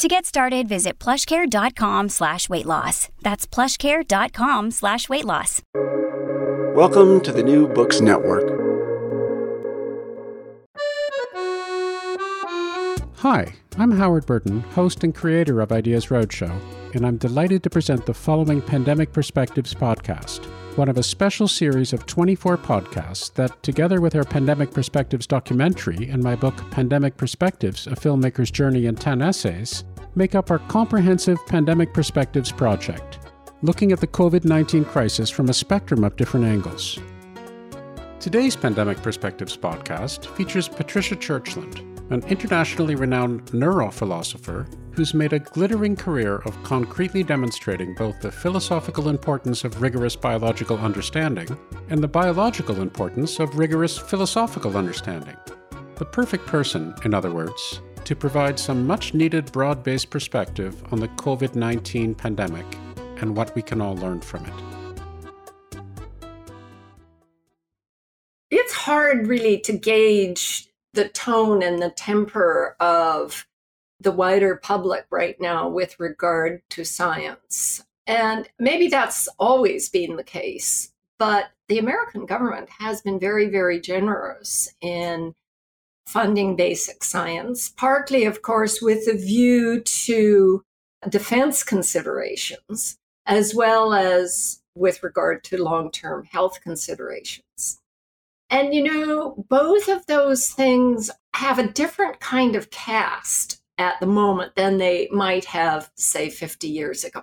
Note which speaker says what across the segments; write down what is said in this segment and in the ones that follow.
Speaker 1: To get started, visit plushcare.com slash weight loss. That's plushcare.com slash weight loss.
Speaker 2: Welcome to the New Books Network.
Speaker 3: Hi, I'm Howard Burton, host and creator of Ideas Roadshow, and I'm delighted to present the following Pandemic Perspectives podcast, one of a special series of 24 podcasts that, together with our Pandemic Perspectives documentary and my book Pandemic Perspectives A Filmmaker's Journey in 10 Essays, make up our comprehensive Pandemic Perspectives project, looking at the COVID 19 crisis from a spectrum of different angles. Today's Pandemic Perspectives podcast features Patricia Churchland, an internationally renowned neurophilosopher who's made a glittering career of concretely demonstrating both the philosophical importance of rigorous biological understanding and the biological importance of rigorous philosophical understanding. The perfect person, in other words, to provide some much needed broad based perspective on the COVID 19 pandemic and what we can all learn from it.
Speaker 4: It's hard, really, to gauge the tone and the temper of the wider public right now with regard to science. And maybe that's always been the case, but the American government has been very, very generous in funding basic science, partly, of course, with a view to defense considerations, as well as with regard to long term health considerations. And, you know, both of those things have a different kind of cast at the moment than they might have, say, 50 years ago.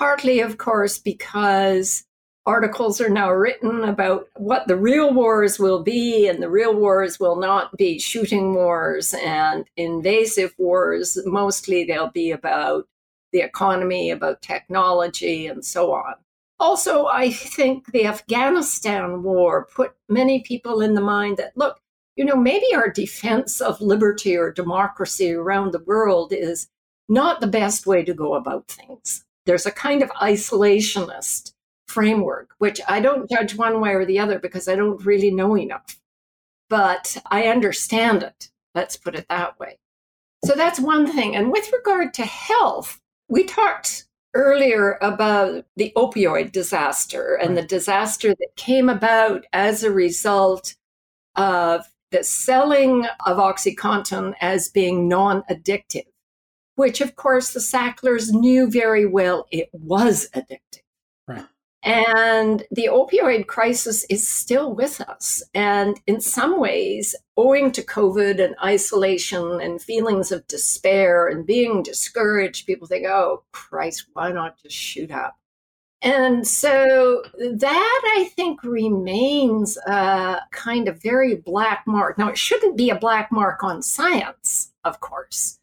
Speaker 4: Partly, of course, because articles are now written about what the real wars will be, and the real wars will not be shooting wars and invasive wars. Mostly they'll be about the economy, about technology, and so on. Also, I think the Afghanistan war put many people in the mind that, look, you know, maybe our defense of liberty or democracy around the world is not the best way to go about things. There's a kind of isolationist framework, which I don't judge one way or the other because I don't really know enough. But I understand it. Let's put it that way. So that's one thing. And with regard to health, we talked earlier about the opioid disaster and the disaster that came about as a result of the selling of OxyContin as being non addictive, which, of course, the Sacklers knew very well it was addictive. And the opioid crisis is still with us. And in some ways, owing to COVID and isolation and feelings of despair and being discouraged, people think, oh, Christ, why not just shoot up? And so that I think remains a kind of very black mark. Now, it shouldn't be a black mark on science, of course,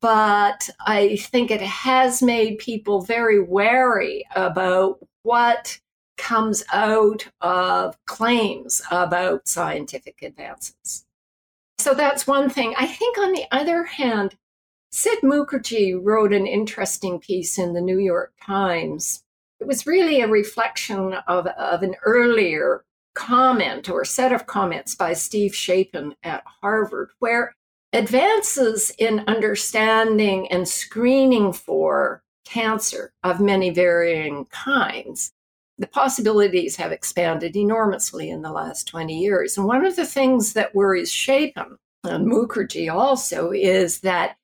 Speaker 4: but I think it has made people very wary about what comes out of claims about scientific advances. So that's one thing. I think, on the other hand, Sid Mukherjee wrote an interesting piece in the New York Times. It was really a reflection of, of an earlier comment or set of comments by Steve Shapin at Harvard, where advances in understanding and screening for cancer of many varying kinds, the possibilities have expanded enormously in the last 20 years. And one of the things that worries Shapin and Mukherjee also is that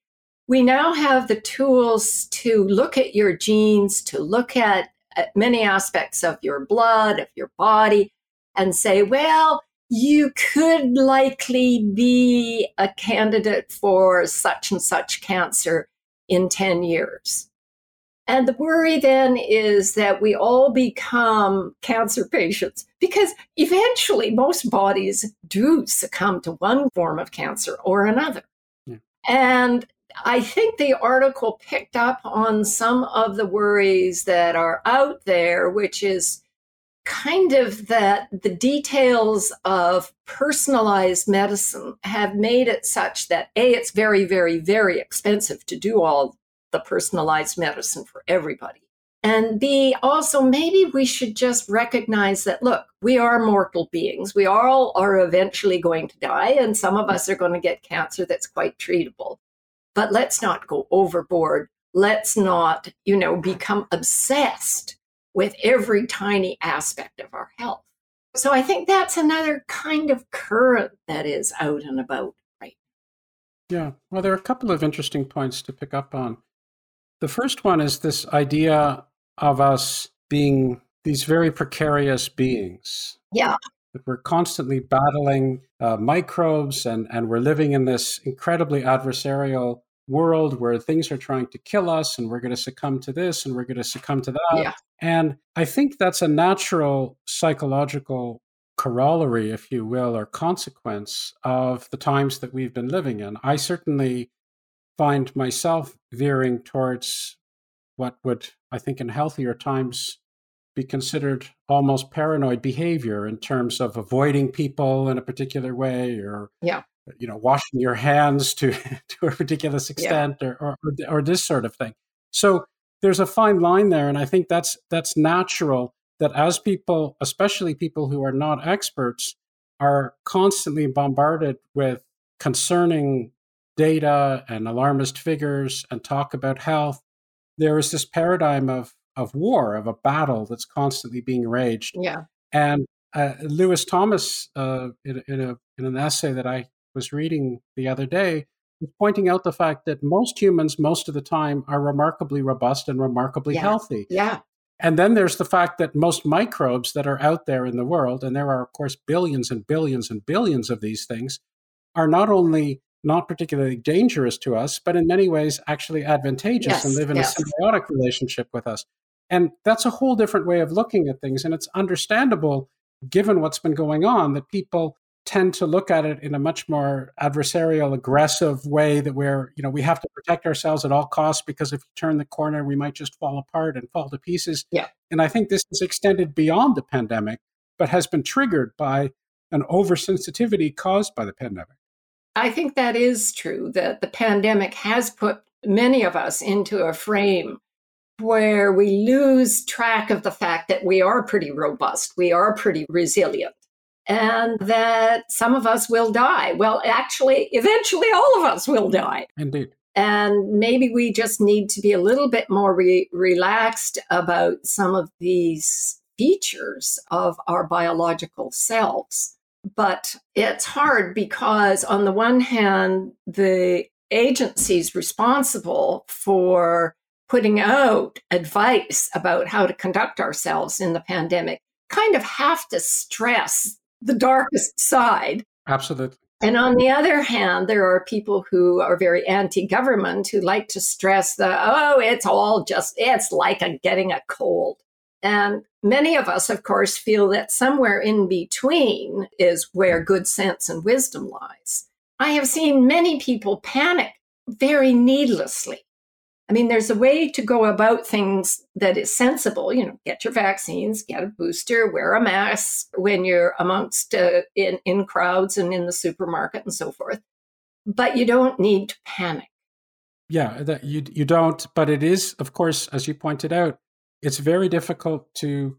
Speaker 4: we now have the tools to look at your genes, to look at, at many aspects of your blood, of your body, and say, well, you could likely be a candidate for such and such cancer in 10 years. And the worry then is that we all become cancer patients because eventually most bodies do succumb to one form of cancer or another. Yeah. And I think the article picked up on some of the worries that are out there, which is kind of that the details of personalized medicine have made it such that A, it's very, very, very expensive to do all the personalized medicine for everybody. And B, also, maybe we should just recognize that, look, we are mortal beings. We all are eventually going to die, and some of us are going to get cancer that's quite treatable. But let's not go overboard. Let's not, you know, become obsessed with every tiny aspect of our health. So I think that's another kind of current that is out and about right
Speaker 3: Yeah. Well, there are a couple of interesting points to pick up on. The first one is this idea of us being these very precarious beings.
Speaker 4: Yeah.
Speaker 3: That we're constantly battling uh, microbes and, and we're living in this incredibly adversarial world where things are trying to kill us and we're going to succumb to this and we're going to succumb to that.
Speaker 4: Yeah.
Speaker 3: And I think that's a natural psychological corollary, if you will, or consequence of the times that we've been living in. I certainly find myself veering towards what would, I think, in healthier times be considered almost paranoid behavior in terms of avoiding people in a particular way or
Speaker 4: yeah
Speaker 3: you know washing your hands to to a ridiculous extent yeah. or, or or this sort of thing so there's a fine line there and i think that's that's natural that as people especially people who are not experts are constantly bombarded with concerning data and alarmist figures and talk about health there is this paradigm of of war of a battle that's constantly being raged
Speaker 4: yeah
Speaker 3: and uh, Lewis Thomas, uh, in, in, a, in an essay that I was reading the other day was pointing out the fact that most humans, most of the time, are remarkably robust and remarkably
Speaker 4: yeah.
Speaker 3: healthy.
Speaker 4: Yeah.
Speaker 3: And then there's the fact that most microbes that are out there in the world, and there are, of course, billions and billions and billions of these things, are not only not particularly dangerous to us, but in many ways actually advantageous
Speaker 4: yes,
Speaker 3: and live in
Speaker 4: yes.
Speaker 3: a symbiotic relationship with us. And that's a whole different way of looking at things. And it's understandable, given what's been going on, that people tend to look at it in a much more adversarial, aggressive way that we're, you know, we have to protect ourselves at all costs because if you turn the corner, we might just fall apart and fall to pieces.
Speaker 4: Yeah.
Speaker 3: And I think this is extended beyond the pandemic, but has been triggered by an oversensitivity caused by the pandemic.
Speaker 4: I think that is true, that the pandemic has put many of us into a frame where we lose track of the fact that we are pretty robust, we are pretty resilient and that some of us will die. Well, actually, eventually, all of us will die.
Speaker 3: Indeed.
Speaker 4: And maybe we just need to be a little bit more re- relaxed about some of these features of our biological selves. But it's hard because, on the one hand, the agencies responsible for putting out advice about how to conduct ourselves in the pandemic kind of have to stress the darkest side.
Speaker 3: Absolutely.
Speaker 4: And on the other hand, there are people who are very anti government who like to stress the, oh, it's all just, it's like a, getting a cold. And many of us, of course, feel that somewhere in between is where good sense and wisdom lies. I have seen many people panic very needlessly I mean, there's a way to go about things that is sensible. You know, get your vaccines, get a booster, wear a mask when you're amongst uh, in in crowds and in the supermarket and so forth. But you don't need to panic.
Speaker 3: Yeah, that you you don't. But it is, of course, as you pointed out, it's very difficult to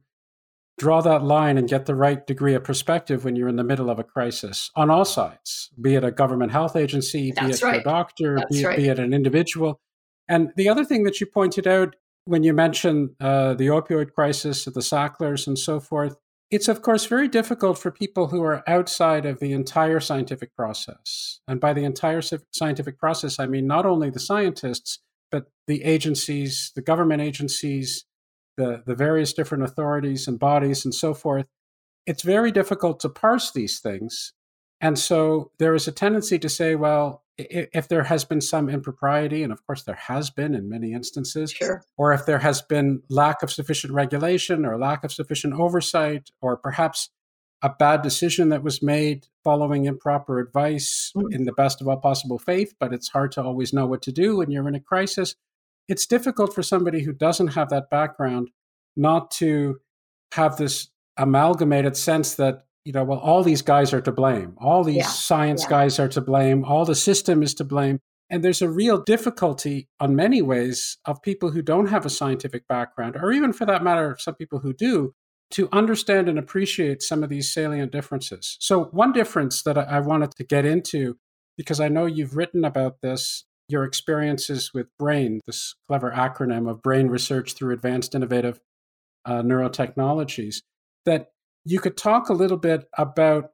Speaker 3: draw that line and get the right degree of perspective when you're in the middle of a crisis on all sides, be it a government health agency,
Speaker 4: That's
Speaker 3: be it
Speaker 4: right.
Speaker 3: a doctor, be it,
Speaker 4: right.
Speaker 3: be it an individual and the other thing that you pointed out when you mentioned uh, the opioid crisis, the Sacklers, and so forth, it's of course very difficult for people who are outside of the entire scientific process. And by the entire scientific process, I mean not only the scientists, but the agencies, the government agencies, the, the various different authorities and bodies, and so forth. It's very difficult to parse these things. And so there is a tendency to say, well, if there has been some impropriety, and of course there has been in many instances,
Speaker 4: sure.
Speaker 3: or if there has been lack of sufficient regulation or lack of sufficient oversight, or perhaps a bad decision that was made following improper advice mm. in the best of all possible faith, but it's hard to always know what to do when you're in a crisis. It's difficult for somebody who doesn't have that background not to have this amalgamated sense that you know, well, all these guys are to blame. All these yeah. science yeah. guys are to blame. All the system is to blame. And there's a real difficulty on many ways of people who don't have a scientific background, or even for that matter, some people who do, to understand and appreciate some of these salient differences. So, one difference that I wanted to get into, because I know you've written about this, your experiences with BRAIN, this clever acronym of Brain Research through Advanced Innovative uh, Neurotechnologies, that you could talk a little bit about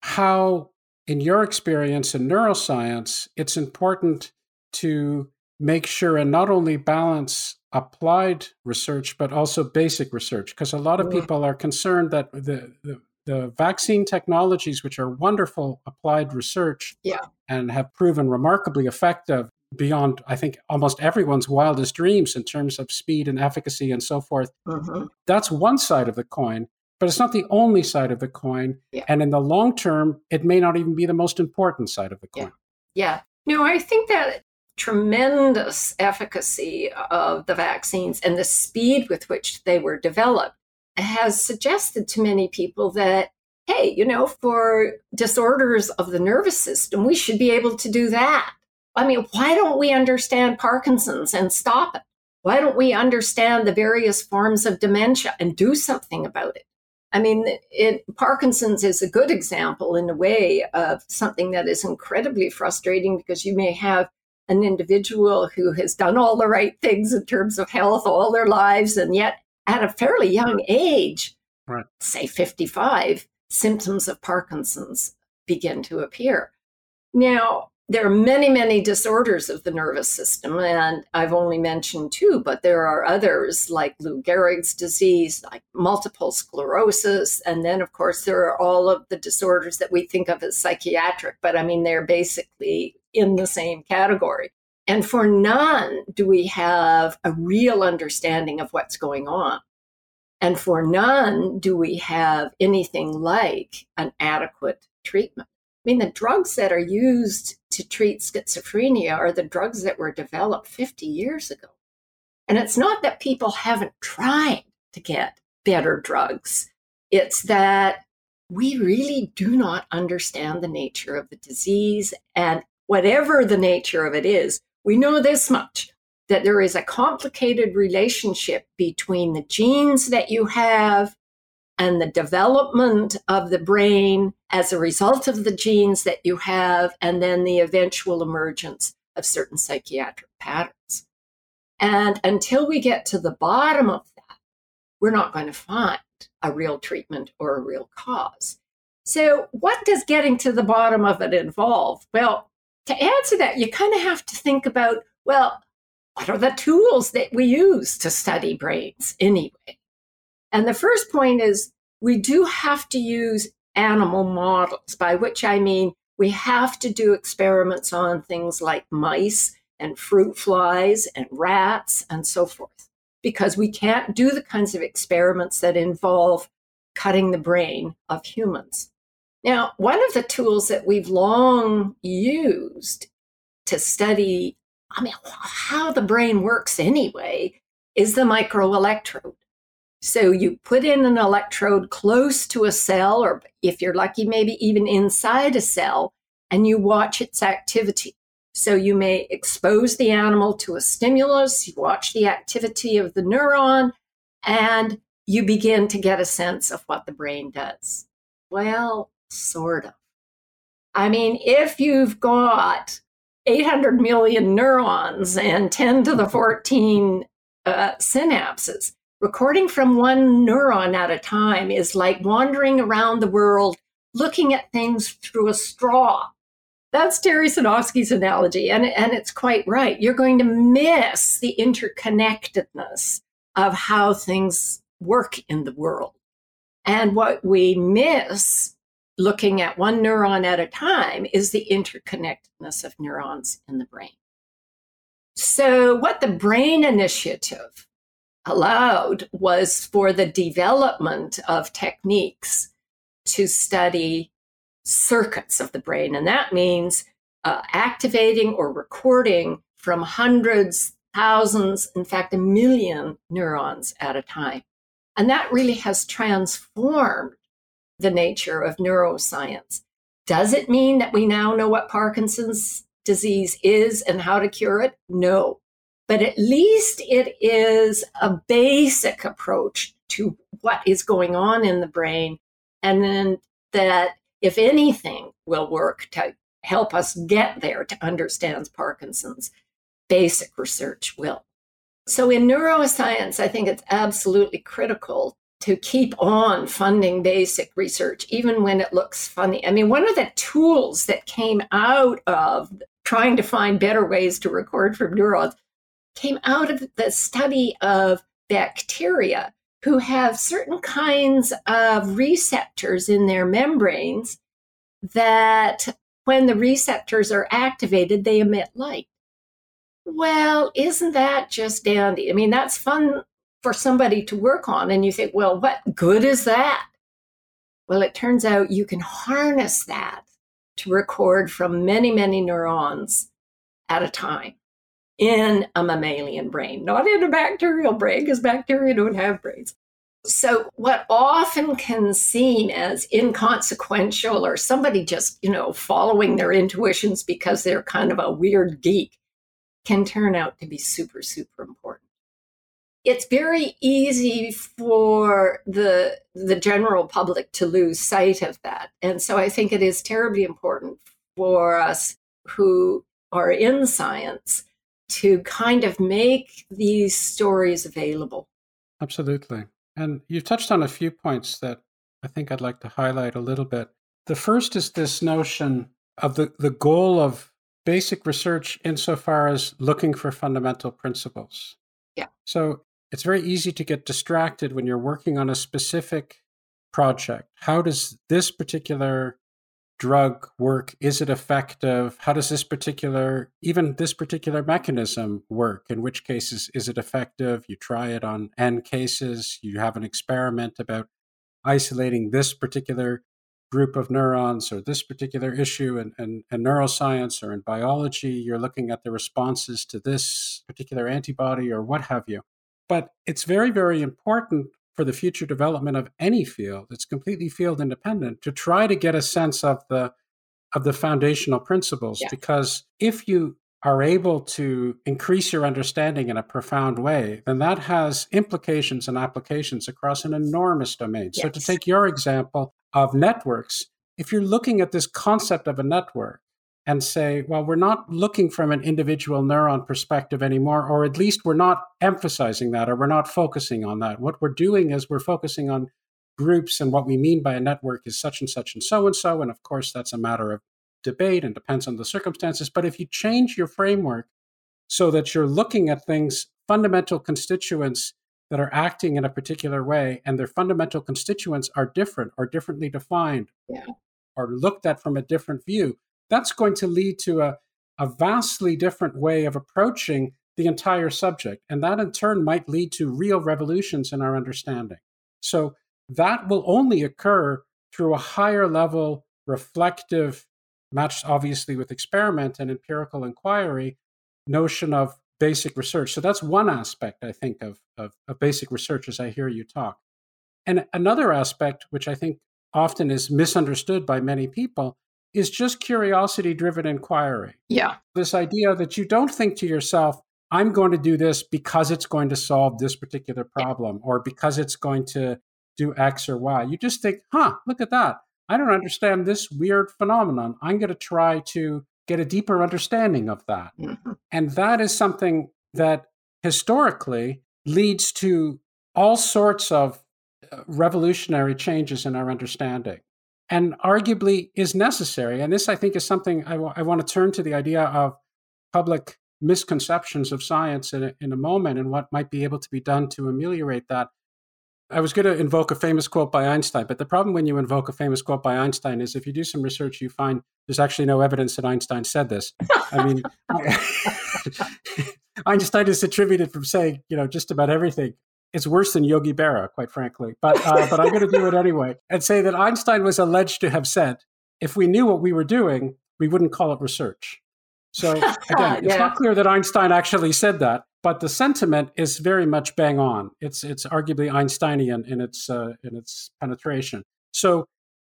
Speaker 3: how, in your experience in neuroscience, it's important to make sure and not only balance applied research, but also basic research. Because a lot of people are concerned that the, the, the, vaccine technologies, which are wonderful applied research
Speaker 4: yeah.
Speaker 3: and have proven remarkably effective beyond, I think, almost everyone's wildest dreams in terms of speed and efficacy and so forth. Mm-hmm. That's one side of the coin but it's not the only side of the coin. Yeah. And in the long term, it may not even be the most important side of the coin.
Speaker 4: Yeah. yeah. No, I think that tremendous efficacy of the vaccines and the speed with which they were developed has suggested to many people that, hey, you know, for disorders of the nervous system, we should be able to do that. I mean, why don't we understand Parkinson's and stop it? Why don't we understand the various forms of dementia and do something about it? I mean, it, Parkinson's is a good example in a way of something that is incredibly frustrating because you may have an individual who has done all the right things in terms of health all their lives, and yet at a fairly young age, right. say 55, symptoms of Parkinson's begin to appear. Now, there are many, many disorders of the nervous system, and I've only mentioned two, but there are others like Lou Gehrig's disease, like multiple sclerosis, and then, of course, there are all of the disorders that we think of as psychiatric, but I mean, they're basically in the same category. And for none do we have a real understanding of what's going on. And for none do we have anything like an adequate treatment. I mean, the drugs that are used to treat schizophrenia are the drugs that were developed 50 years ago. And it's not that people haven't tried to get better drugs, it's that we really do not understand the nature of the disease. And whatever the nature of it is, we know this much that there is a complicated relationship between the genes that you have and the development of the brain as a result of the genes that you have, and then the eventual emergence of certain psychiatric patterns. And until we get to the bottom of that, we're not going to find a real treatment or a real cause. So, what does getting to the bottom of it involve? Well, to answer that, you kind of have to think about well, what are the tools that we use to study brains anyway? And the first point is we do have to use animal models, by which I mean we have to do experiments on things like mice and fruit flies and rats and so forth, because we can't do the kinds of experiments that involve cutting the brain of humans. Now, one of the tools that we've long used to study, I mean, how the brain works anyway, is the microelectrode. So you put in an electrode close to a cell, or if you're lucky, maybe even inside a cell, and you watch its activity. So you may expose the animal to a stimulus, you watch the activity of the neuron, and you begin to get a sense of what the brain does. Well, sort of. I mean, if you've got 800 million neurons and 10 to the 14 uh, synapses, Recording from one neuron at a time is like wandering around the world looking at things through a straw. That's Terry Sejnowski's analogy, and, and it's quite right. You're going to miss the interconnectedness of how things work in the world. And what we miss looking at one neuron at a time is the interconnectedness of neurons in the brain. So, what the Brain Initiative allowed was for the development of techniques to study circuits of the brain. And that means uh, activating or recording from hundreds, thousands, in fact, a million neurons at a time. And that really has transformed the nature of neuroscience. Does it mean that we now know what Parkinson's disease is and how to cure it? No. But at least it is a basic approach to what is going on in the brain. And then that, if anything, will work to help us get there to understand Parkinson's. Basic research will. So in neuroscience, I think it's absolutely critical to keep on funding basic research, even when it looks funny. I mean, one of the tools that came out of trying to find better ways to record from neurons came out of the study of bacteria who have certain kinds of receptors in their membranes that when the receptors are activated, they emit light. Well, isn't that just dandy? I mean, that's fun for somebody to work on. And you think, well, what good is that? Well, it turns out you can harness that to record from many, many neurons at a time in a mammalian brain, not in a bacterial brain, because bacteria don't have brains. So, what often can seem as inconsequential or somebody just, you know, following their intuitions because they're kind of a weird geek can turn out to be super, super important. It's very easy for the, the general public to lose sight of that. And so I think it is terribly important for us who are in science to kind of make these stories available.
Speaker 3: Absolutely. And you've touched on a few points that I think I'd like to highlight a little bit. The first is this notion of the, the goal of basic research insofar as looking for fundamental principles.
Speaker 4: Yeah.
Speaker 3: So it's very easy to get distracted when you're working on a specific project. How does this particular drug work? Is it effective? How does this particular, even this particular mechanism work? In which cases is it effective? You try it on N cases, you have an experiment about isolating this particular group of neurons or this particular issue in, in, in, neuroscience or in biology. You're looking at the responses to this particular antibody or what have you. But it's very, very important for the future development of any field. It's completely field independent to try to get a sense of the of the foundational principles yeah. because if you are able to increase your understanding in a profound way, then that has implications and applications across an enormous domain. Yes. So, to take your example of networks, if you're looking at this concept of a network and say, well, we're not looking from an individual neuron perspective anymore, or at least we're not emphasizing that, or we're not focusing on that. What we're doing is we're focusing on groups, and what we mean by a network is such and such and so and so. And of course, that's a matter of debate and depends on the circumstances. But if you change your framework so that you're looking at things, fundamental constituents that are acting in a particular way, and their fundamental constituents are different or differently defined
Speaker 4: yeah.
Speaker 3: or looked at from a different view, that's going to lead to a, a vastly different way of approaching the entire subject. And that in turn might lead to real revolutions in our understanding. So that will only occur through a higher level reflective matched obviously with experiment and empirical inquiry notion of basic research. So that's one aspect, I think, of, of, of, basic research as I hear you talk. And another aspect, which I think often is misunderstood by many people, is just curiosity driven inquiry.
Speaker 4: Yeah.
Speaker 3: This idea that you don't think to yourself, I'm going to do this because it's going to solve this particular problem or because it's going to do X or Y. You just think, huh, look at that. I don't understand this weird phenomenon. I'm going to try to get a deeper understanding of that. Mm-hmm. And that is something that historically leads to all sorts of uh, revolutionary changes in our understanding and arguably is necessary. And this, I think, is something I, w- I want to turn to the idea of public misconceptions of science in a, in a moment and what might be able to be done to ameliorate that. I was going to invoke a famous quote by Einstein, but the problem when you invoke a famous quote by Einstein is if you do some research, you find there's actually no evidence that Einstein said this. I mean, Einstein is attributed from saying, you know, just about everything. It's worse than Yogi Berra, quite frankly. But uh, but I'm going to do it anyway and say that Einstein was alleged to have said, if we knew what we were doing, we wouldn't call it research. So again, it's not clear that Einstein actually said that, but the sentiment is very much bang on. It's it's arguably Einsteinian in its uh, in its penetration. So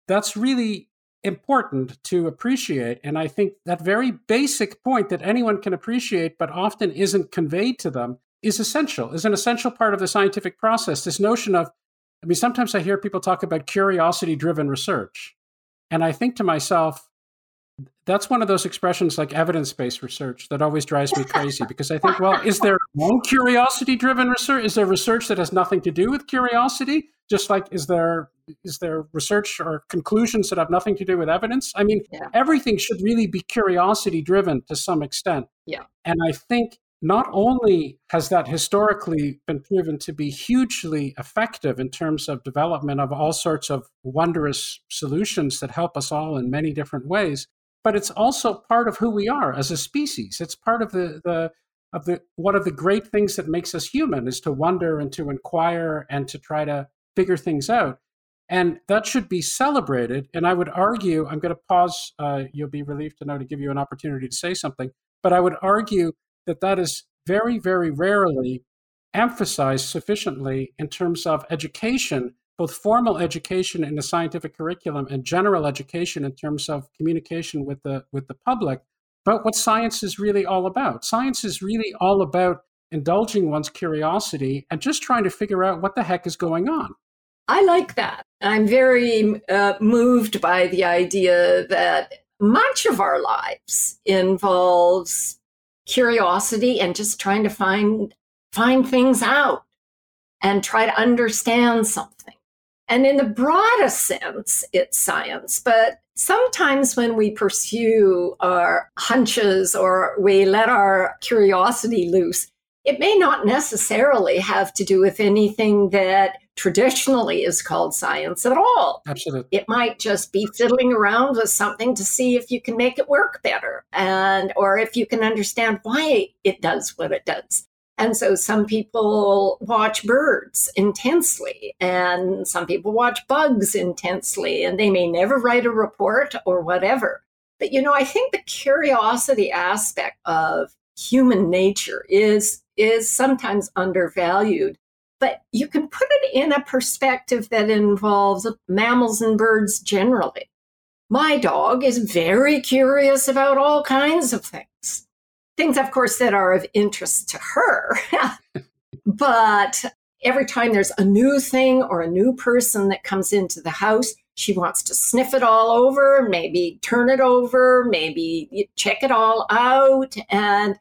Speaker 3: that's really important to appreciate. And I think that very basic point that anyone can appreciate, but often isn't conveyed to them, is essential. Is an essential part of the scientific process. This notion of, I mean, sometimes I hear people talk about curiosity-driven research, and I think to myself, that's one of those expressions like evidence-based research that always drives me crazy because I think, well, is there no curiosity-driven research? Is there research that has nothing to do with curiosity? Just like is there is there research or conclusions that have nothing to do with evidence? I mean, yeah. everything should really be curiosity-driven to some extent.
Speaker 4: Yeah.
Speaker 3: And I think not only has that historically been proven to be hugely effective in terms of development of all sorts of wondrous solutions that help us all in many different ways, but it's also part of who we are as a species. It's part of the, the of the one of the great things that makes us human is to wonder and to inquire and to try to figure things out. And that should be celebrated. And I would argue, I'm going to pause. Uh, you'll be relieved to know to give you an opportunity to say something. But I would argue that that is very, very rarely emphasized sufficiently in terms of education both formal education in the scientific curriculum and general education in terms of communication with the with the public about what science is really all about. Science is really all about indulging one's curiosity and just trying to figure out what the heck is going on.
Speaker 4: I like that. I'm very uh, moved by the idea that much of our lives involves curiosity and just trying to find find things out and try to understand something. And in the broadest sense, it's science. But sometimes when we pursue our hunches or we let our curiosity loose, it may not necessarily have to do with anything that traditionally is called science at all.
Speaker 3: Absolutely.
Speaker 4: It might just be fiddling around with something to see if you can make it work better and or if you can understand why it does what it does. And so some people watch birds intensely, and some people watch bugs intensely, and they may never write a report or whatever. But, you know, I think the curiosity aspect of human nature is, is sometimes undervalued. But you can put it in a perspective that involves mammals and birds generally. My dog is very curious about all kinds of things things, of course, that are of interest to her. but every time there's a new thing or a new person that comes into the house, she wants to sniff it all over, maybe turn it over, maybe check it all out. And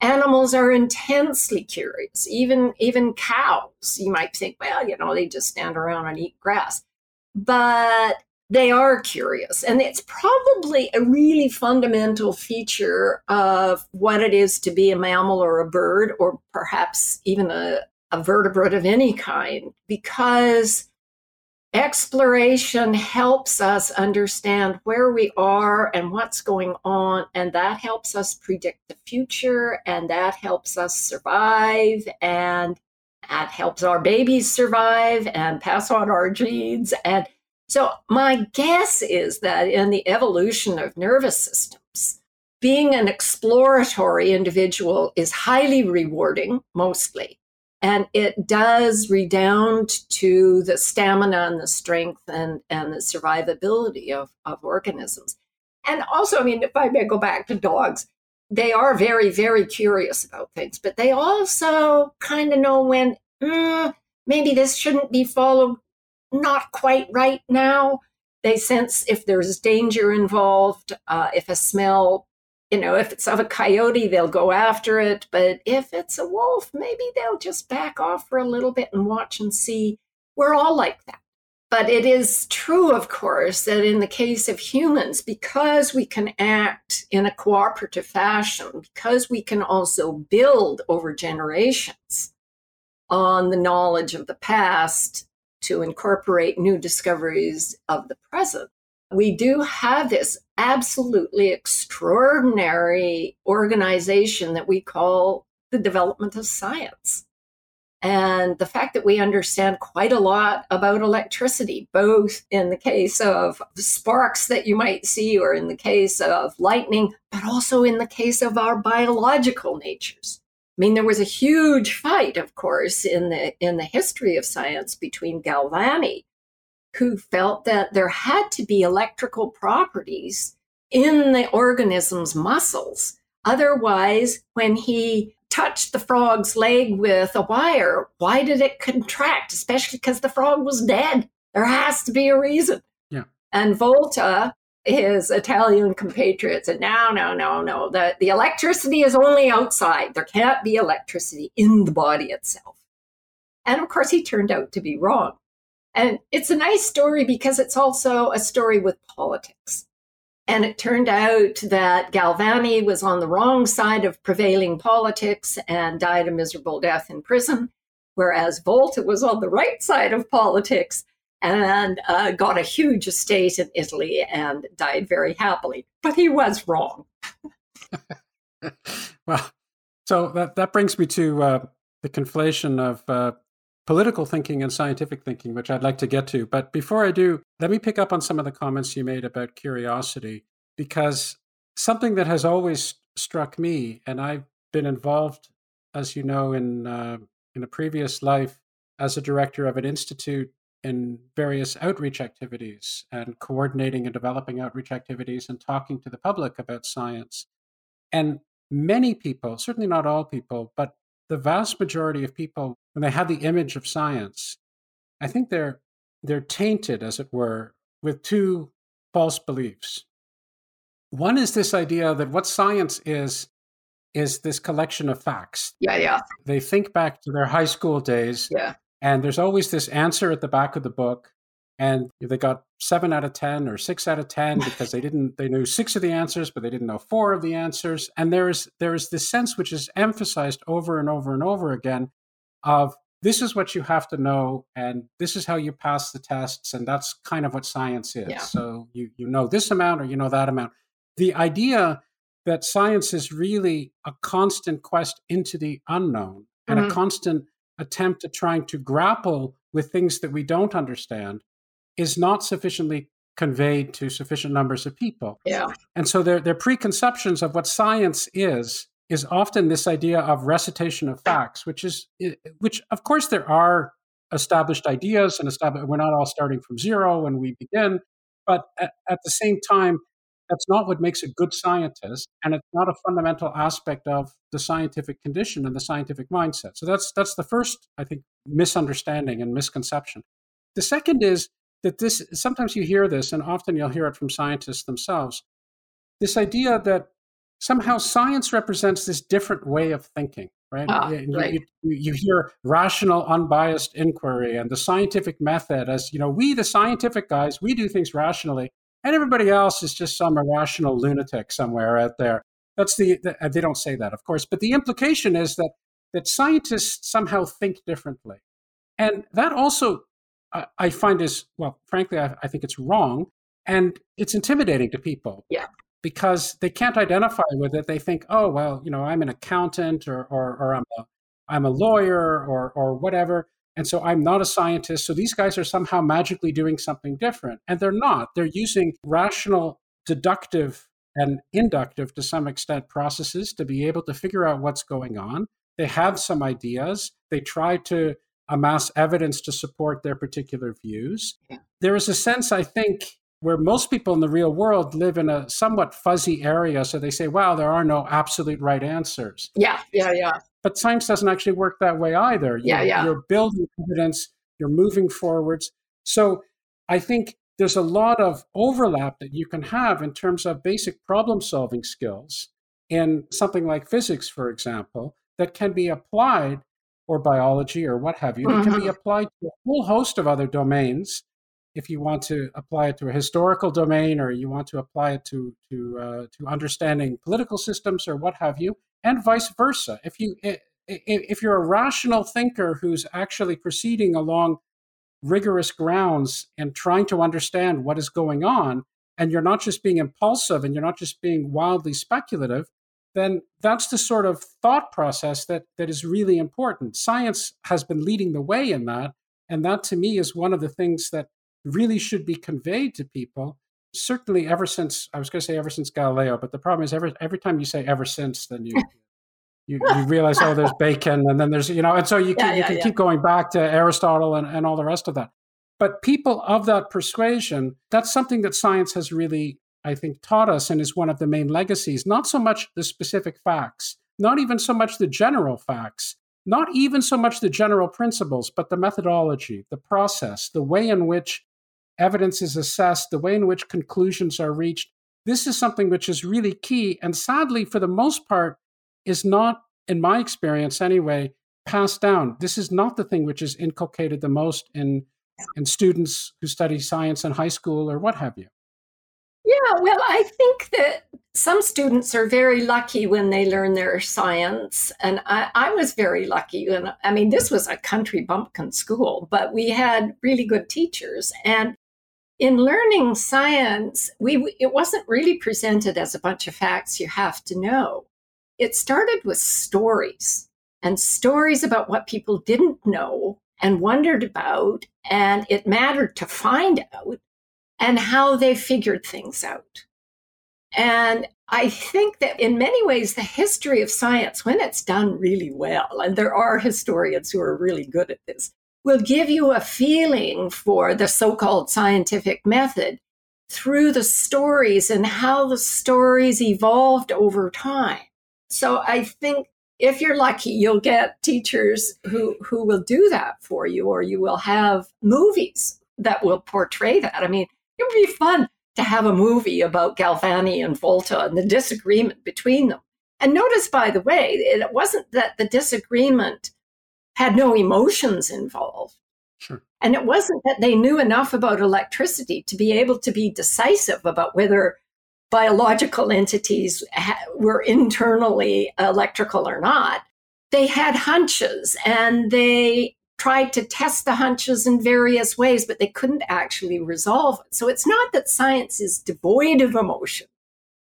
Speaker 4: animals are intensely curious. Even even cows, you might think, well, you know, they just stand around and eat grass. But they are curious. And it's probably a really fundamental feature of what it is to be a mammal or a bird, or perhaps even a, a vertebrate of any kind, because exploration helps us understand where we are and what's going on. And that helps us predict the future, and that helps us survive. And that helps our babies survive and pass on our genes. And so, my guess is that in the evolution of nervous systems, being an exploratory individual is highly rewarding, mostly. And it does redound to the stamina and the strength and, and the survivability of, of organisms. And also, I mean, if I may go back to dogs, they are very, very curious about things, but they also kind of know when mm, maybe this shouldn't be followed not quite right now. They sense if there's danger involved, uh, if a smell, you know, if it's of a coyote, they'll go after it. But if it's a wolf, maybe they'll just back off for a little bit and watch and see. We're all like that. But it is true, of course, that in the case of humans, because we can act in a cooperative fashion, because we can also build over generations on the knowledge of the past, to incorporate new discoveries of the present. We do have this absolutely extraordinary organization that we call the development of science. And the fact that we understand quite a lot about electricity, both in the case of sparks that you might see or in the case of lightning, but also in the case of our biological natures. I mean, there was a huge fight, of course, in the in the history of science between Galvani, who felt that there had to be electrical properties in the organism's muscles. Otherwise, when he touched the frog's leg with a wire, why did it contract? Especially because the frog was dead. There has to be a reason.
Speaker 3: Yeah.
Speaker 4: And Volta, his Italian compatriot, said, no, no, no, no. The, the electricity is only outside. There can't be electricity in the body itself. And of course, he turned out to be wrong. And it's a nice story because it's also a story with politics. And it turned out that Galvani was on the wrong side of prevailing politics and died a miserable death in prison, whereas Volta was on the right side of politics and uh, got a huge estate in Italy and died very happily. But he was wrong.
Speaker 3: well, so that, that brings me to uh, the conflation of uh, political thinking and scientific thinking, which I'd like to get to. But before I do, let me pick up on some of the comments you made about curiosity, because something that has always struck me, and I've been involved, as you know, in uh, in a previous life as a director of an institute in various outreach activities and coordinating and developing outreach activities and talking to the public about science. And many people, certainly not all people, but the vast majority of people, when they have the image of science, I think they're they're tainted, as it were, with two false beliefs. One is this idea that what science is is this collection of facts.
Speaker 4: Yeah, yeah.
Speaker 3: They think back to their high school days.
Speaker 4: Yeah.
Speaker 3: And there's always this answer at the back of the book and they got seven out of 10 or six out of 10 because they didn't, they knew six of the answers, but they didn't know four of the answers. And there's, there is this sense which is emphasized over and over and over again of this is what you have to know and this is how you pass the tests. And that's kind of what science is.
Speaker 4: Yeah.
Speaker 3: So you, you know this amount or you know that amount. The idea that science is really a constant quest into the unknown and mm-hmm. a constant attempt at trying to grapple with things that we don't understand is not sufficiently conveyed to sufficient numbers of people.
Speaker 4: Yeah.
Speaker 3: And so their their preconceptions of what science is is often this idea of recitation of facts, which is which of course there are established ideas and established, we're not all starting from zero when we begin, but at, at the same time that's not what makes a good scientist and it's not a fundamental aspect of the scientific condition and the scientific mindset. So that's that's the first i think misunderstanding and misconception. The second is that this sometimes you hear this and often you'll hear it from scientists themselves this idea that somehow science represents this different way of thinking right,
Speaker 4: ah, right.
Speaker 3: You, you, you, hear rational unbiased inquiry and the scientific method as you know we the scientific guys we do things rationally and everybody else is just some irrational lunatic somewhere out there. That's the, the, uh, they don't say that, of course, but the implication is that that scientists somehow think differently, and that also uh, I find is well, frankly, I, I think it's wrong, and it's intimidating to people.
Speaker 4: Yeah.
Speaker 3: Because they can't identify with it. They think, oh well, you know, I'm an accountant or or, or I'm a I'm a lawyer or or whatever and so I'm not a scientist. So these guys are somehow magically doing something different. And they're not. They're using rational, deductive, and inductive to some extent processes to be able to figure out what's going on. They have some ideas. They try to amass evidence to support their particular views. There is a sense, I think, where most people in the real world live in a somewhat fuzzy area. So they say, wow, there are no absolute right answers.
Speaker 4: Yeah, yeah, yeah.
Speaker 3: But science doesn't actually work that way either.
Speaker 4: You're, yeah, yeah.
Speaker 3: You're building evidence, you're moving forwards. So I think there's a lot of overlap that you can have in terms of basic problem solving skills in something like physics, for example, that can be applied, or biology, or what have you, that mm-hmm. can be mm-hmm. applied to a whole host of other domains if you want to apply it to a historical domain or you want to apply it to to uh, to understanding political systems or what have you and vice versa. If you if you're a rational thinker who's actually proceeding along rigorous grounds and trying to understand what is going on and you're not just being impulsive and you're not just being wildly speculative then that's the sort of thought process that that is really important. Science has been leading the way in that and that to me is one of the things that really should be conveyed to people. Certainly, ever since I was going to say ever since Galileo, but the problem is every every time you say ever since, then you you, you realize, oh, there's Bacon, and then there's, you know, and so you can, yeah, yeah, you can yeah. keep going back to Aristotle and, and all the rest of that. But people of that persuasion, that's something that science has really, I think, taught us and is one of the main legacies. Not so much the specific facts, not even so much the general facts, not even so much the general principles, but the methodology, the process, the way in which evidence is assessed, the way in which conclusions are reached. This is something which is really key. And sadly, for the most part, is not, in my experience anyway, passed down. This is not the thing which is inculcated the most in, in students who study science in high school or what have you.
Speaker 4: Yeah, well, I think that some students are very lucky when they learn their science. And I, I, was very lucky. And I mean, this was a country bumpkin school, but we had really good teachers. And in learning science, we it wasn't really presented as a bunch of facts you have to know. It started with stories and stories about what people didn't know and wondered about, and it mattered to find out and how they figured things out. And I think that in many ways, the history of science, when it's done really well, and there are historians who are really good at this, will give you a feeling for the so called scientific method through the stories and how the stories evolved over time. So I think if you're lucky, you'll get teachers who, who will do that for you, or you will have movies that will portray that. I mean, it would be fun to have a movie about Galvani and Volta and the disagreement between them. And notice, by the way, it wasn't that the disagreement had no emotions involved.
Speaker 3: Sure.
Speaker 4: And it wasn't that they knew enough about electricity to be able to be decisive about whether biological entities ha- were internally electrical or not. They had hunches and they tried to test the hunches in various ways, but they couldn't actually resolve it. So it's not that science is devoid of emotion.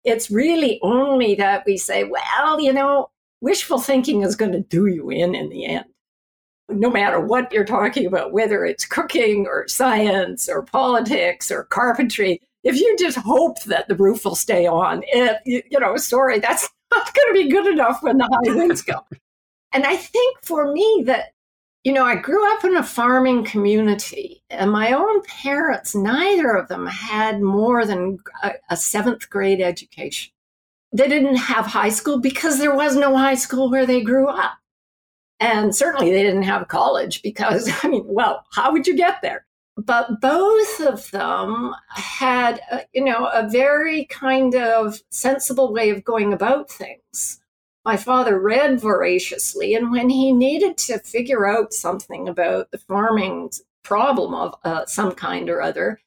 Speaker 4: It's really only that we say, well, you know, wishful thinking is going to do you in in the end no matter what you're talking about, whether it's cooking or science or politics or carpentry, if you just hope that the roof will stay on, it, you, know, sorry, that's not going to be good enough when the high winds go. and I think for me that, you know, I grew up in a farming community, and my own parents, neither of them had more than a, a seventh grade education. They didn't have high school because there was no high school where they grew up. And certainly they didn't have college because, I mean, well, how would you get there? But both of them had, uh, you know, a very kind of sensible way of going about things. My father read voraciously, and when he needed to figure out something about the farming problem of uh, some kind or other,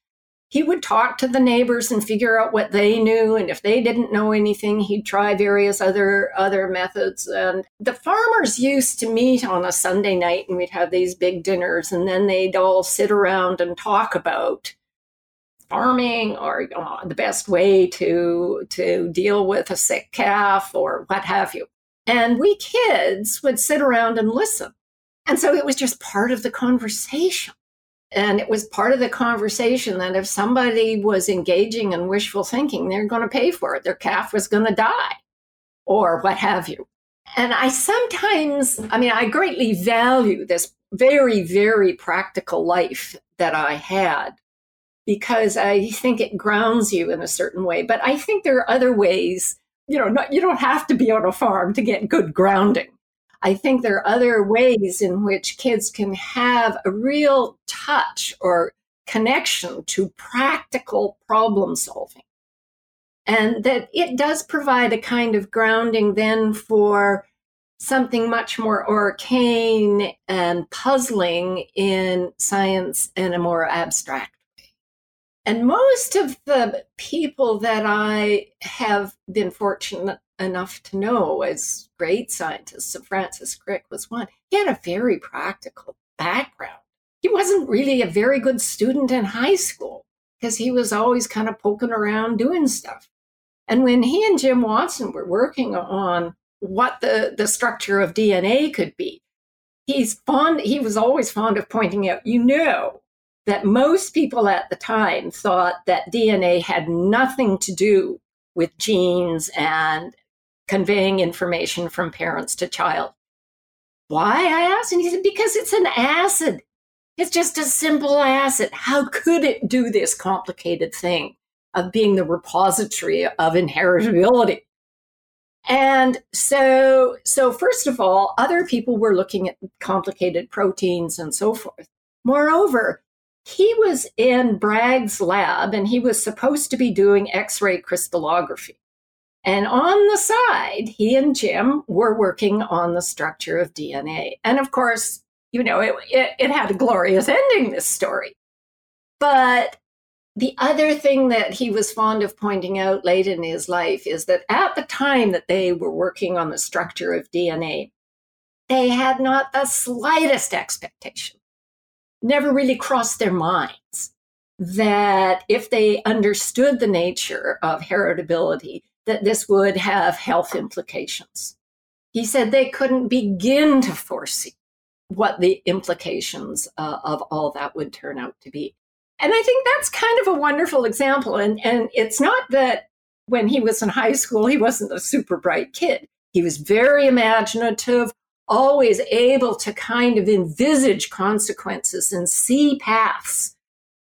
Speaker 4: he would talk to the neighbors and figure out what they knew and if they didn't know anything he'd try various other other methods. And the farmers used to meet on a sunday night and we'd have these big dinners and then they'd all sit around and talk about farming or the best way to to deal with a sick calf or what have you. And we kids would sit around and listen. And so it was just part of the conversation and it was part of the conversation that if somebody was engaging in wishful thinking, they're going to pay for it. Their calf was going to die or what have you. And I sometimes, I mean, I greatly value this very, very practical life that I had because I think it grounds you in a certain way. But I think there are other ways, you know, not, you don't have to be on a farm to get good grounding. I think there are other ways in which kids can have a real touch or connection to practical problem solving. And that it does provide a kind of grounding then for something much more arcane and puzzling in science in a more abstract way. And most of the people that I have been fortunate enough to know as great scientists. So Francis Crick was one. He had a very practical background. He wasn't really a very good student in high school because he was always kind of poking around doing stuff. And when he and Jim Watson were working on what the, the structure of DNA could be, he's fond he was always fond of pointing out, you know, that most people at the time thought that DNA had nothing to do with genes and conveying information from parents to child. Why? I asked. And he said, because it's an acid. It's just a simple acid. How could it do this complicated thing of being the repository of inheritability? And so, so first of all, other people were looking at complicated proteins and so forth. Moreover, he was in Bragg's lab and he was supposed to be doing X ray crystallography. And on the side, he and Jim were working on the structure of DNA. And of course, you know, it, it, it had a glorious ending, this story. But the other thing that he was fond of pointing out late in his life is that at the time that they were working on the structure of DNA, they had not the slightest expectation, never really crossed their minds that if they understood the nature of heritability, that this would have health implications. He said they couldn't begin to foresee what the implications uh, of all that would turn out to be. And I think that's kind of a wonderful example. And, and it's not that when he was in high school, he wasn't a super bright kid. He was very imaginative, always able to kind of envisage consequences and see paths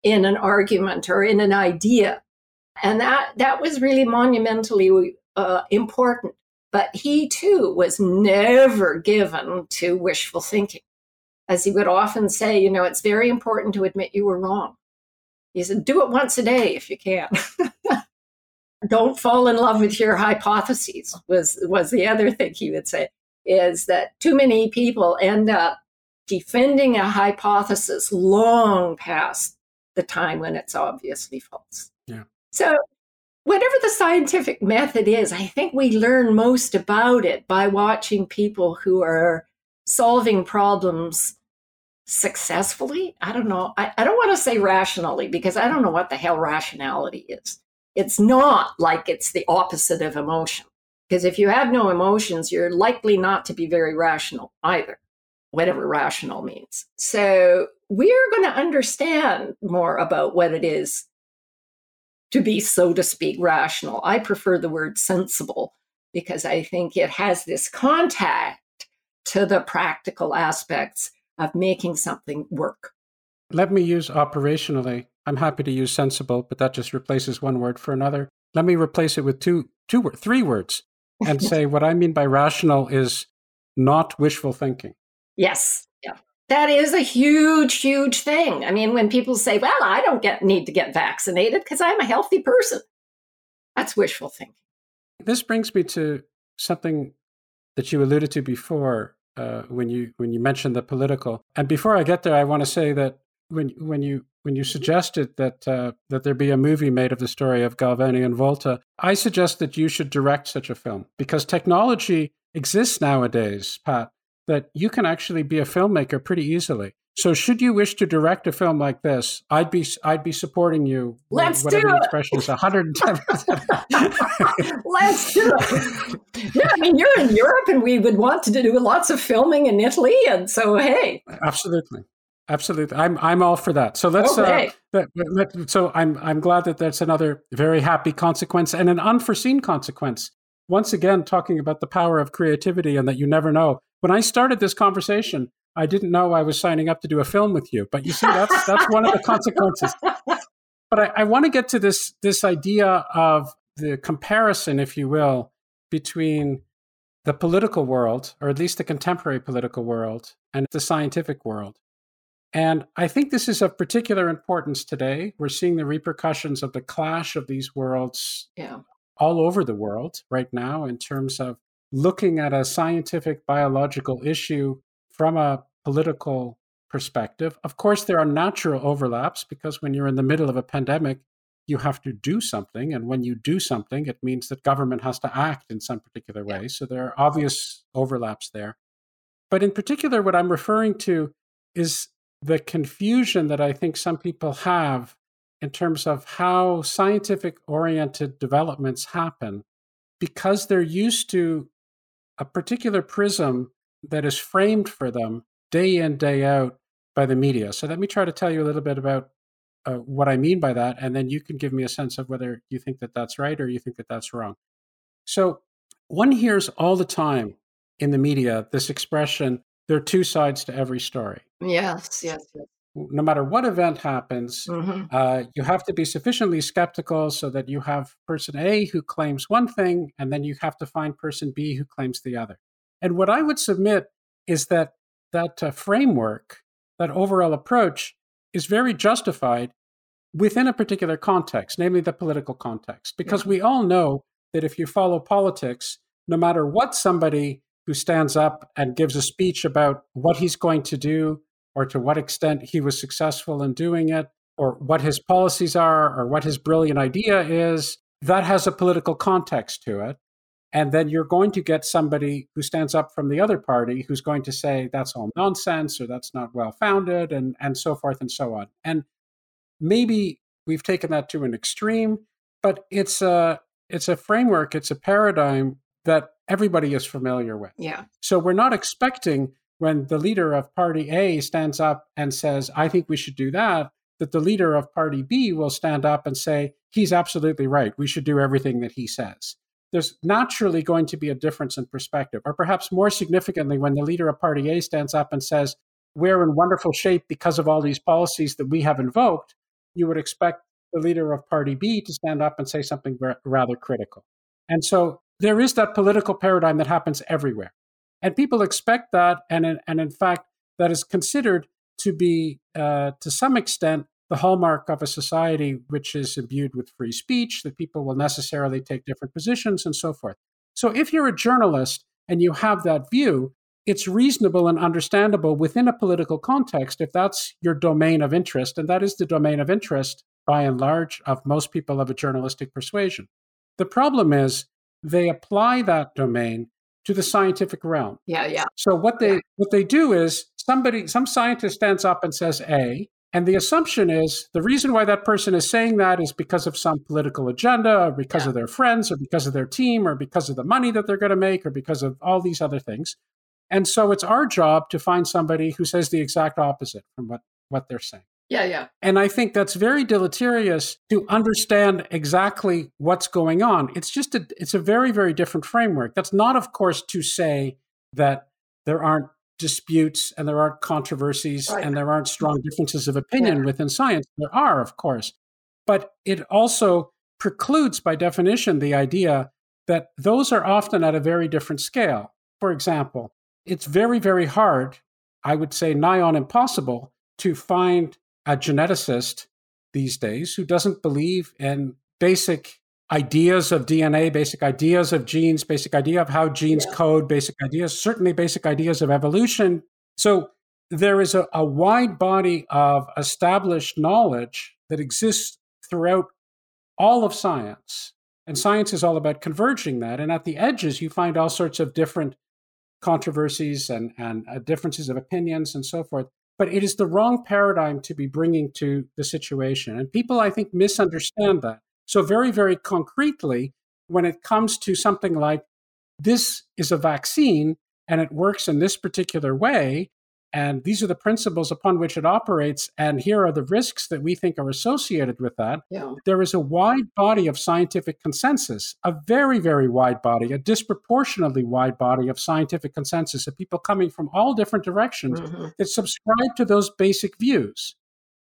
Speaker 4: in an argument or in an idea and that that was really monumentally uh, important. But he too was never given to wishful thinking, as he would often say. You know, it's very important to admit you were wrong. He said, "Do it once a day if you can." Don't fall in love with your hypotheses. Was was the other thing he would say is that too many people end up defending a hypothesis long past the time when it's obviously false. So, whatever the scientific method is, I think we learn most about it by watching people who are solving problems successfully. I don't know. I, I don't want to say rationally because I don't know what the hell rationality is. It's not like it's the opposite of emotion. Because if you have no emotions, you're likely not to be very rational either, whatever rational means. So we're going to understand more about what it is to be, so to speak, rational. I prefer the word sensible because I think it has this contact to the practical aspects of making something work.
Speaker 3: Let me use operationally. I'm happy to use sensible, but that just replaces one word for another. Let me replace it with two, two, three words, and say what I mean by rational is not wishful thinking.
Speaker 4: Yes, that is a huge, huge thing. I mean, when people say, well, I don't get, need to get vaccinated because I'm a healthy person, that's wishful thinking.
Speaker 3: This brings me to something that you alluded to before uh, when you when you mentioned the political. And before I get there, I want to say that when when you when you suggested that uh, that there be a movie made of the story of Galvani and Volta, I suggest that you should direct such a film because technology exists nowadays, Pat, that you can actually be a filmmaker pretty easily. So, should you wish to direct a film like this, I'd be I'd be supporting you.
Speaker 4: Let's do it.
Speaker 3: expression is, 110.
Speaker 4: Let's do it. Yeah, I mean, you're in Europe, and we would want to do lots of filming in Italy, and so hey,
Speaker 3: Absolutely, absolutely. I'm I'm all for that. So let's.
Speaker 4: Okay.
Speaker 3: Uh, let, let, so I'm I'm glad that that's another very happy consequence and an unforeseen consequence. Once again, talking about the power of creativity and that you never know. When I started this conversation, I didn't know I was signing up to do a film with you, but you see, that's that's one of the consequences. But I, I want to get to this this idea of the comparison, if you will, between the political world, or at least the contemporary political world, and the scientific world. And I think this is of particular importance today. We're seeing the repercussions of the clash of these worlds
Speaker 4: yeah,
Speaker 3: all over the world right now in terms of looking at a scientific biological issue from a political perspective. Of course, there are natural overlaps because when you're in the middle of a pandemic, you have to do something. And when you do something, it means that government has to act in some particular way. So there are obvious overlaps there. But in particular, what I'm referring to is the confusion that I think some people have in terms of how scientific oriented developments happen because they're used to a particular prism that is framed for them day in, day out by the media. So let me try to tell you a little bit about uh, what I mean by that, and then you can give me a sense of whether you think that that's right or you think that that's wrong. So, one hears all the time in the media this expression there are two sides to every story.
Speaker 4: Yes, yes, yes.
Speaker 3: No matter what event happens, mm-hmm. uh, you have to be sufficiently skeptical so that you have person A who claims one thing, and then you have to find person B who claims the other. And what I would submit is that that uh, framework, that overall approach, is very justified within a particular context, namely the political context, because mm-hmm. we all know that if you follow politics, no matter what somebody who stands up and gives a speech about what he's going to do or to what extent he was successful in doing it or what his policies are or what his brilliant idea is, that has a political context to it. And then you're going to get somebody who stands up from the other party who's going to say that's all nonsense or that's not well founded and, and so forth and so on. And maybe we've taken that to an extreme, but it's a it's a framework, it's a paradigm that everybody is familiar with.
Speaker 4: Yeah.
Speaker 3: So we're not expecting when the leader of party A stands up and says, I think we should do that, that the leader of party B will stand up and say, he's absolutely right. We should do everything that he says. There's naturally going to be a difference in perspective. Or perhaps more significantly, when the leader of party A stands up and says, we're in wonderful shape because of all these policies that we have invoked, you would expect the leader of party B to stand up and say something rather critical. And so there is that political paradigm that happens everywhere. And people expect that. And in, and in fact, that is considered to be, uh, to some extent, the hallmark of a society which is imbued with free speech, that people will necessarily take different positions and so forth. So if you're a journalist and you have that view, it's reasonable and understandable within a political context if that's your domain of interest. And that is the domain of interest, by and large, of most people of a journalistic persuasion. The problem is they apply that domain to the scientific realm.
Speaker 4: Yeah, yeah.
Speaker 3: So what they yeah. what they do is somebody some scientist stands up and says A, and the assumption is the reason why that person is saying that is because of some political agenda, or because yeah. of their friends, or because of their team, or because of the money that they're going to make, or because of all these other things. And so it's our job to find somebody who says the exact opposite from what, what they're saying.
Speaker 4: Yeah, yeah.
Speaker 3: And I think that's very deleterious to understand exactly what's going on. It's just a it's a very very different framework. That's not of course to say that there aren't disputes and there aren't controversies right. and there aren't strong differences of opinion yeah. within science. There are, of course. But it also precludes by definition the idea that those are often at a very different scale. For example, it's very very hard, I would say nigh on impossible to find a geneticist these days who doesn't believe in basic ideas of DNA, basic ideas of genes, basic idea of how genes yeah. code, basic ideas, certainly basic ideas of evolution. So there is a, a wide body of established knowledge that exists throughout all of science. And science is all about converging that. And at the edges, you find all sorts of different controversies and, and uh, differences of opinions and so forth but it is the wrong paradigm to be bringing to the situation. And people, I think, misunderstand that. So, very, very concretely, when it comes to something like this is a vaccine and it works in this particular way, and these are the principles upon which it operates and here are the risks that we think are associated with that
Speaker 4: yeah.
Speaker 3: there is a wide body of scientific consensus a very very wide body a disproportionately wide body of scientific consensus of people coming from all different directions mm-hmm. that subscribe to those basic views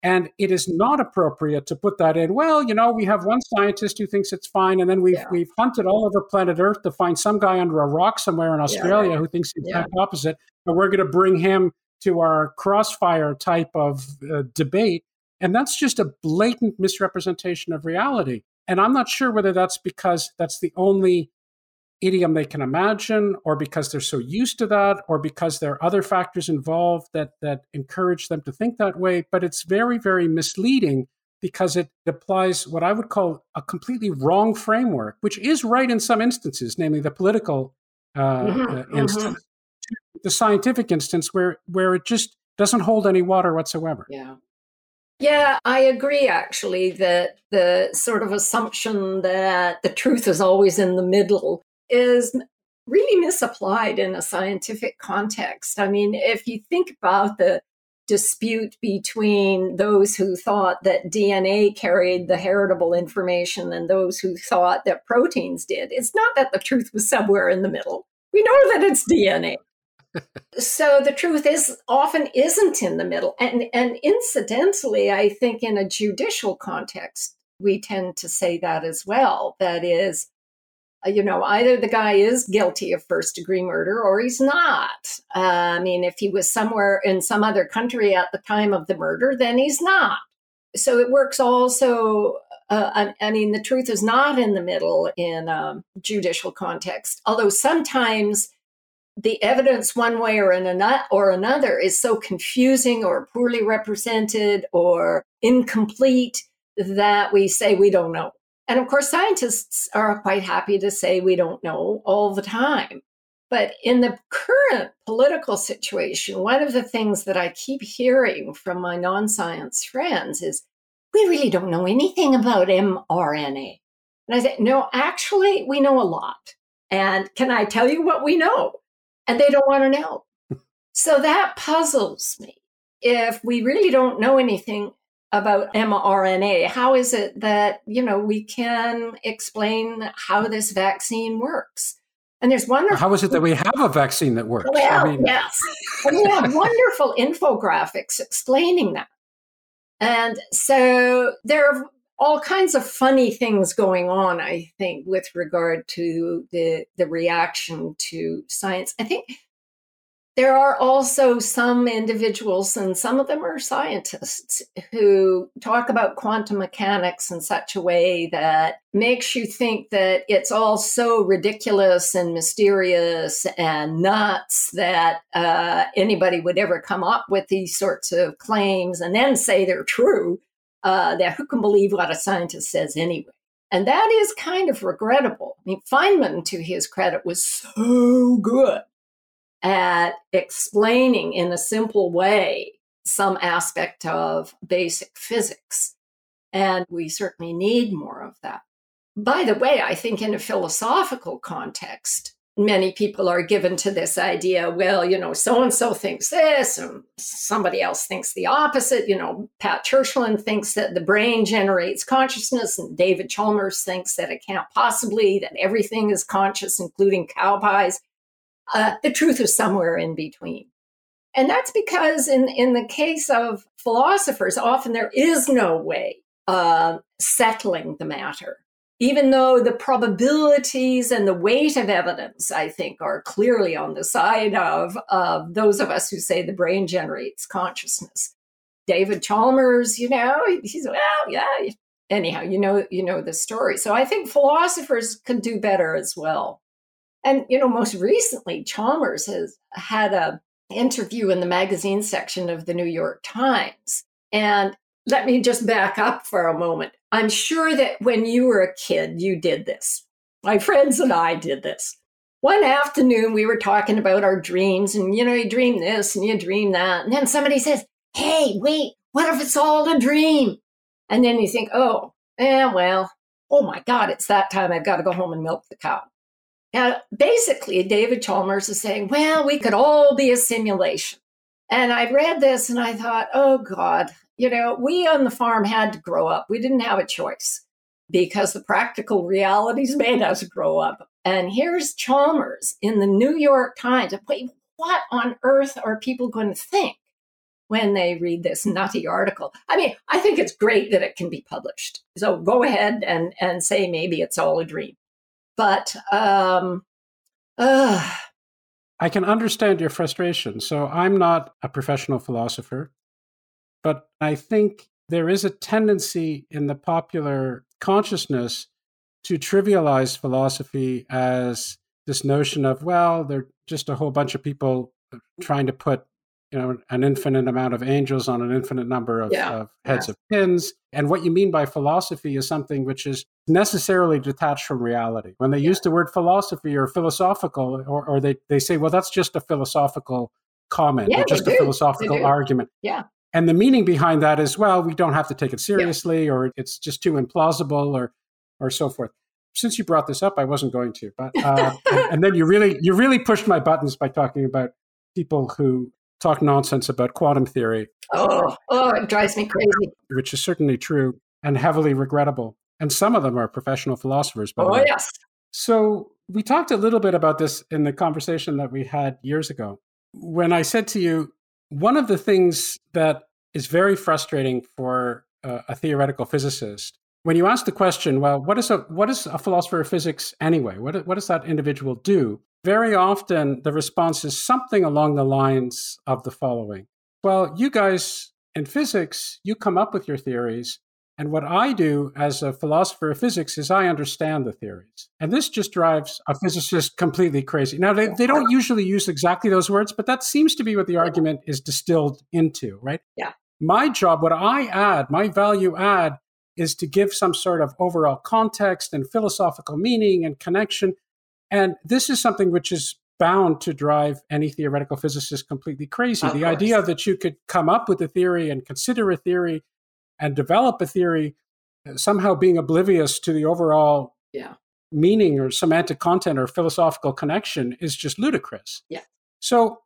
Speaker 3: and it is not appropriate to put that in. Well, you know, we have one scientist who thinks it's fine, and then we've yeah. we've hunted all over planet Earth to find some guy under a rock somewhere in Australia yeah, right. who thinks the exact yeah. opposite, and we're going to bring him to our crossfire type of uh, debate. And that's just a blatant misrepresentation of reality. And I'm not sure whether that's because that's the only idiom they can imagine, or because they're so used to that, or because there are other factors involved that, that encourage them to think that way. But it's very, very misleading because it applies what I would call a completely wrong framework, which is right in some instances, namely the political uh, mm-hmm, uh, mm-hmm. The scientific instance where where it just doesn't hold any water whatsoever.
Speaker 4: Yeah. Yeah, I agree actually that the sort of assumption that the truth is always in the middle is really misapplied in a scientific context. I mean, if you think about the dispute between those who thought that DNA carried the heritable information and those who thought that proteins did. It's not that the truth was somewhere in the middle. We know that it's DNA. So the truth is often isn't in the middle. And and incidentally, I think in a judicial context, we tend to say that as well. That is, uh, you know, either the guy is guilty of first degree murder or he's not. Uh, I mean, if he was somewhere in some other country at the time of the murder, then he's not. So it works also. Uh, I, I, mean, the truth is not in the middle in a judicial context, although sometimes the evidence one way or, in an, or another is so confusing or poorly represented or incomplete that we say we don't know. And of course, scientists are quite happy to say we don't know all the time. But in the current political situation, one of the things that I keep hearing from my non science friends is we really don't know anything about mRNA. And I say, no, actually, we know a lot. And can I tell you what we know? And they don't want to know. so that puzzles me. If we really don't know anything about mRNA. How is it that, you know, we can explain how this vaccine works? And there's wonderful.
Speaker 3: How is it that we have a vaccine that works?
Speaker 4: Well, I mean... yes. and we have wonderful infographics explaining that. And so there are all kinds of funny things going on, I think, with regard to the, the reaction to science. I think there are also some individuals, and some of them are scientists, who talk about quantum mechanics in such a way that makes you think that it's all so ridiculous and mysterious and nuts that uh, anybody would ever come up with these sorts of claims and then say they're true. Uh, that who can believe what a scientist says anyway? And that is kind of regrettable. I mean, Feynman, to his credit, was so good at explaining in a simple way some aspect of basic physics. And we certainly need more of that. By the way, I think in a philosophical context, many people are given to this idea well, you know, so and so thinks this, and somebody else thinks the opposite. You know, Pat Churchland thinks that the brain generates consciousness, and David Chalmers thinks that it can't possibly, that everything is conscious, including cow pies. Uh, the truth is somewhere in between. And that's because, in, in the case of philosophers, often there is no way of settling the matter. Even though the probabilities and the weight of evidence, I think, are clearly on the side of, those of us who say the brain generates consciousness. David Chalmers, you know, he's well, yeah. Anyhow, you know, you know the story. So I think philosophers can do better as well. And, you know, most recently, Chalmers has had a interview in the magazine section of the New York Times. And let me just back up for a moment. I'm sure that when you were a kid, you did this. My friends and I did this. One afternoon, we were talking about our dreams, and you know, you dream this and you dream that. And then somebody says, Hey, wait, what if it's all a dream? And then you think, Oh, yeah, well, oh my God, it's that time. I've got to go home and milk the cow. Now, basically, David Chalmers is saying, well, we could all be a simulation. And I read this and I thought, oh God, you know, we on the farm had to grow up. We didn't have a choice because the practical realities made us grow up. And here's Chalmers in the New York Times. Wait, what on earth are people going to think when they read this nutty article? I mean, I think it's great that it can be published. So go ahead and, and say maybe it's all a dream. But um,
Speaker 3: I can understand your frustration. So I'm not a professional philosopher, but I think there is a tendency in the popular consciousness to trivialize philosophy as this notion of, well, they're just a whole bunch of people trying to put you know an infinite amount of angels on an infinite number of, yeah. of heads yeah. of pins and what you mean by philosophy is something which is necessarily detached from reality when they yeah. use the word philosophy or philosophical or, or they, they say well that's just a philosophical comment or just a philosophical argument
Speaker 4: yeah
Speaker 3: and the meaning behind that is well we don't have to take it seriously or it's just too implausible or or so forth since you brought this up i wasn't going to but uh, and, and then you really you really pushed my buttons by talking about people who talk nonsense about quantum theory.
Speaker 4: Oh, oh, it drives me crazy.
Speaker 3: Which is certainly true and heavily regrettable. And some of them are professional philosophers.
Speaker 4: By oh, yes.
Speaker 3: So we talked a little bit about this in the conversation that we had years ago. When I said to you, one of the things that is very frustrating for uh, a theoretical physicist when you ask the question, well, what is a what is a philosopher of physics anyway? What what does that individual do? Very often, the response is something along the lines of the following: Well, you guys in physics, you come up with your theories, and what I do as a philosopher of physics is I understand the theories. And this just drives a physicist completely crazy. Now, they, they don't usually use exactly those words, but that seems to be what the argument is distilled into, right?
Speaker 4: Yeah.
Speaker 3: My job, what I add, my value add, is to give some sort of overall context and philosophical meaning and connection. And this is something which is bound to drive any theoretical physicist completely crazy. Of the course. idea that you could come up with a theory and consider a theory and develop a theory uh, somehow being oblivious to the overall
Speaker 4: yeah.
Speaker 3: meaning or semantic content or philosophical connection is just ludicrous.
Speaker 4: Yeah.
Speaker 3: So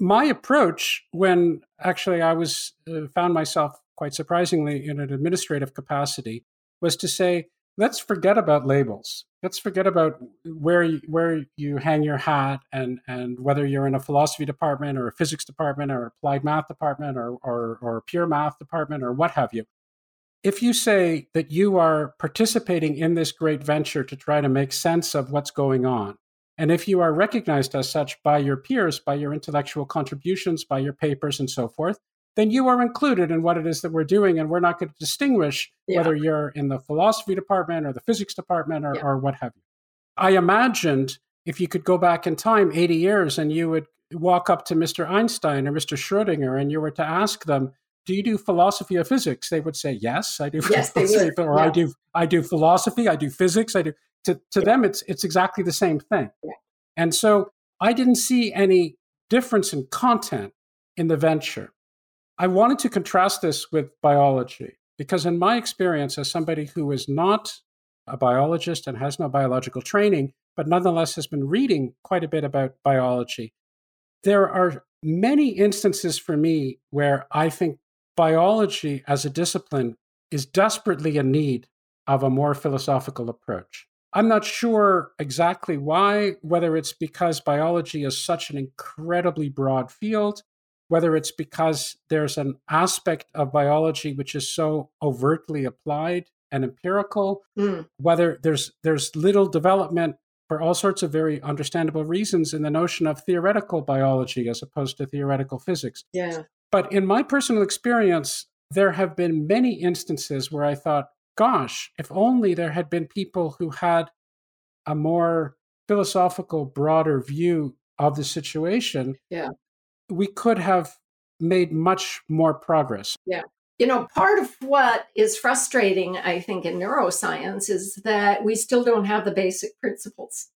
Speaker 3: my approach when actually I was uh, found myself quite surprisingly, in an administrative capacity, was to say, let's forget about labels. Let's forget about where you, where you hang your hat and, and whether you're in a philosophy department or a physics department or applied math department or, or, or pure math department or what have you. If you say that you are participating in this great venture to try to make sense of what's going on, and if you are recognized as such by your peers, by your intellectual contributions, by your papers, and so forth, then you are included in what it is that we're doing. And we're not going to distinguish yeah. whether you're in the philosophy department or the physics department or, yeah. or what have you. I imagined if you could go back in time 80 years and you would walk up to Mr. Einstein or Mr. Schrodinger and you were to ask them, do you do philosophy or physics? They would say, yes, I do.
Speaker 4: Yes, philosophy,
Speaker 3: they would. Or yeah. I do, I do philosophy, I do physics, I do. To, to yeah. them, it's, it's exactly the same thing.
Speaker 4: Yeah.
Speaker 3: And so I didn't see any difference in content in the venture. I wanted to contrast this with biology because, in my experience, as somebody who is not a biologist and has no biological training, but nonetheless has been reading quite a bit about biology, there are many instances for me where I think biology as a discipline is desperately in need of a more philosophical approach. I'm not sure exactly why, whether it's because biology is such an incredibly broad field, whether it's because there's an aspect of biology which is so overtly applied and empirical, mm. whether there's there's little development for all sorts of very understandable reasons in the notion of theoretical biology as opposed to theoretical physics.
Speaker 4: Yeah.
Speaker 3: But in my personal experience, there have been many instances where I thought, gosh, if only there had been people who had a more philosophical, broader view of the situation.
Speaker 4: Yeah
Speaker 3: we could have made much more progress.
Speaker 4: Yeah. You know, part of what is frustrating, I think, in neuroscience is that we still don't have the basic principles.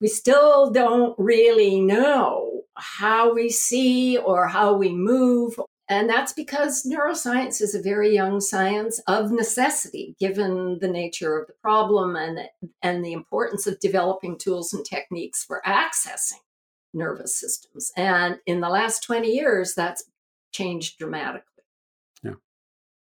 Speaker 4: We still don't really know how we see or how we move. And that's because neuroscience is a very young science of necessity, given the nature of the problem and, and the importance of developing tools and techniques for accessing nervous systems. And in the last 20 years, that's changed dramatically.
Speaker 3: Yeah.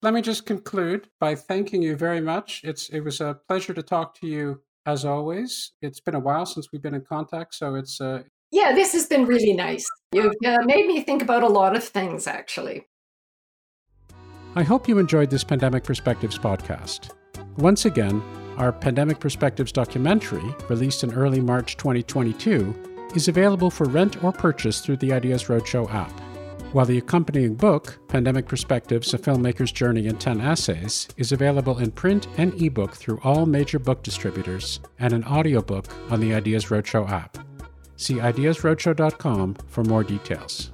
Speaker 3: Let me just conclude by thanking you very much. It's it was a pleasure to talk to you as always. It's been a while since we've been in contact, so it's uh
Speaker 4: Yeah, this has been really nice. You've uh, made me think about a lot of things actually.
Speaker 3: I hope you enjoyed this Pandemic Perspectives podcast. Once again, our Pandemic Perspectives documentary, released in early March 2022, is available for rent or purchase through the Ideas Roadshow app. While the accompanying book, Pandemic Perspectives A Filmmaker's Journey in 10 Essays, is available in print and ebook through all major book distributors and an audiobook on the Ideas Roadshow app. See ideasroadshow.com for more details.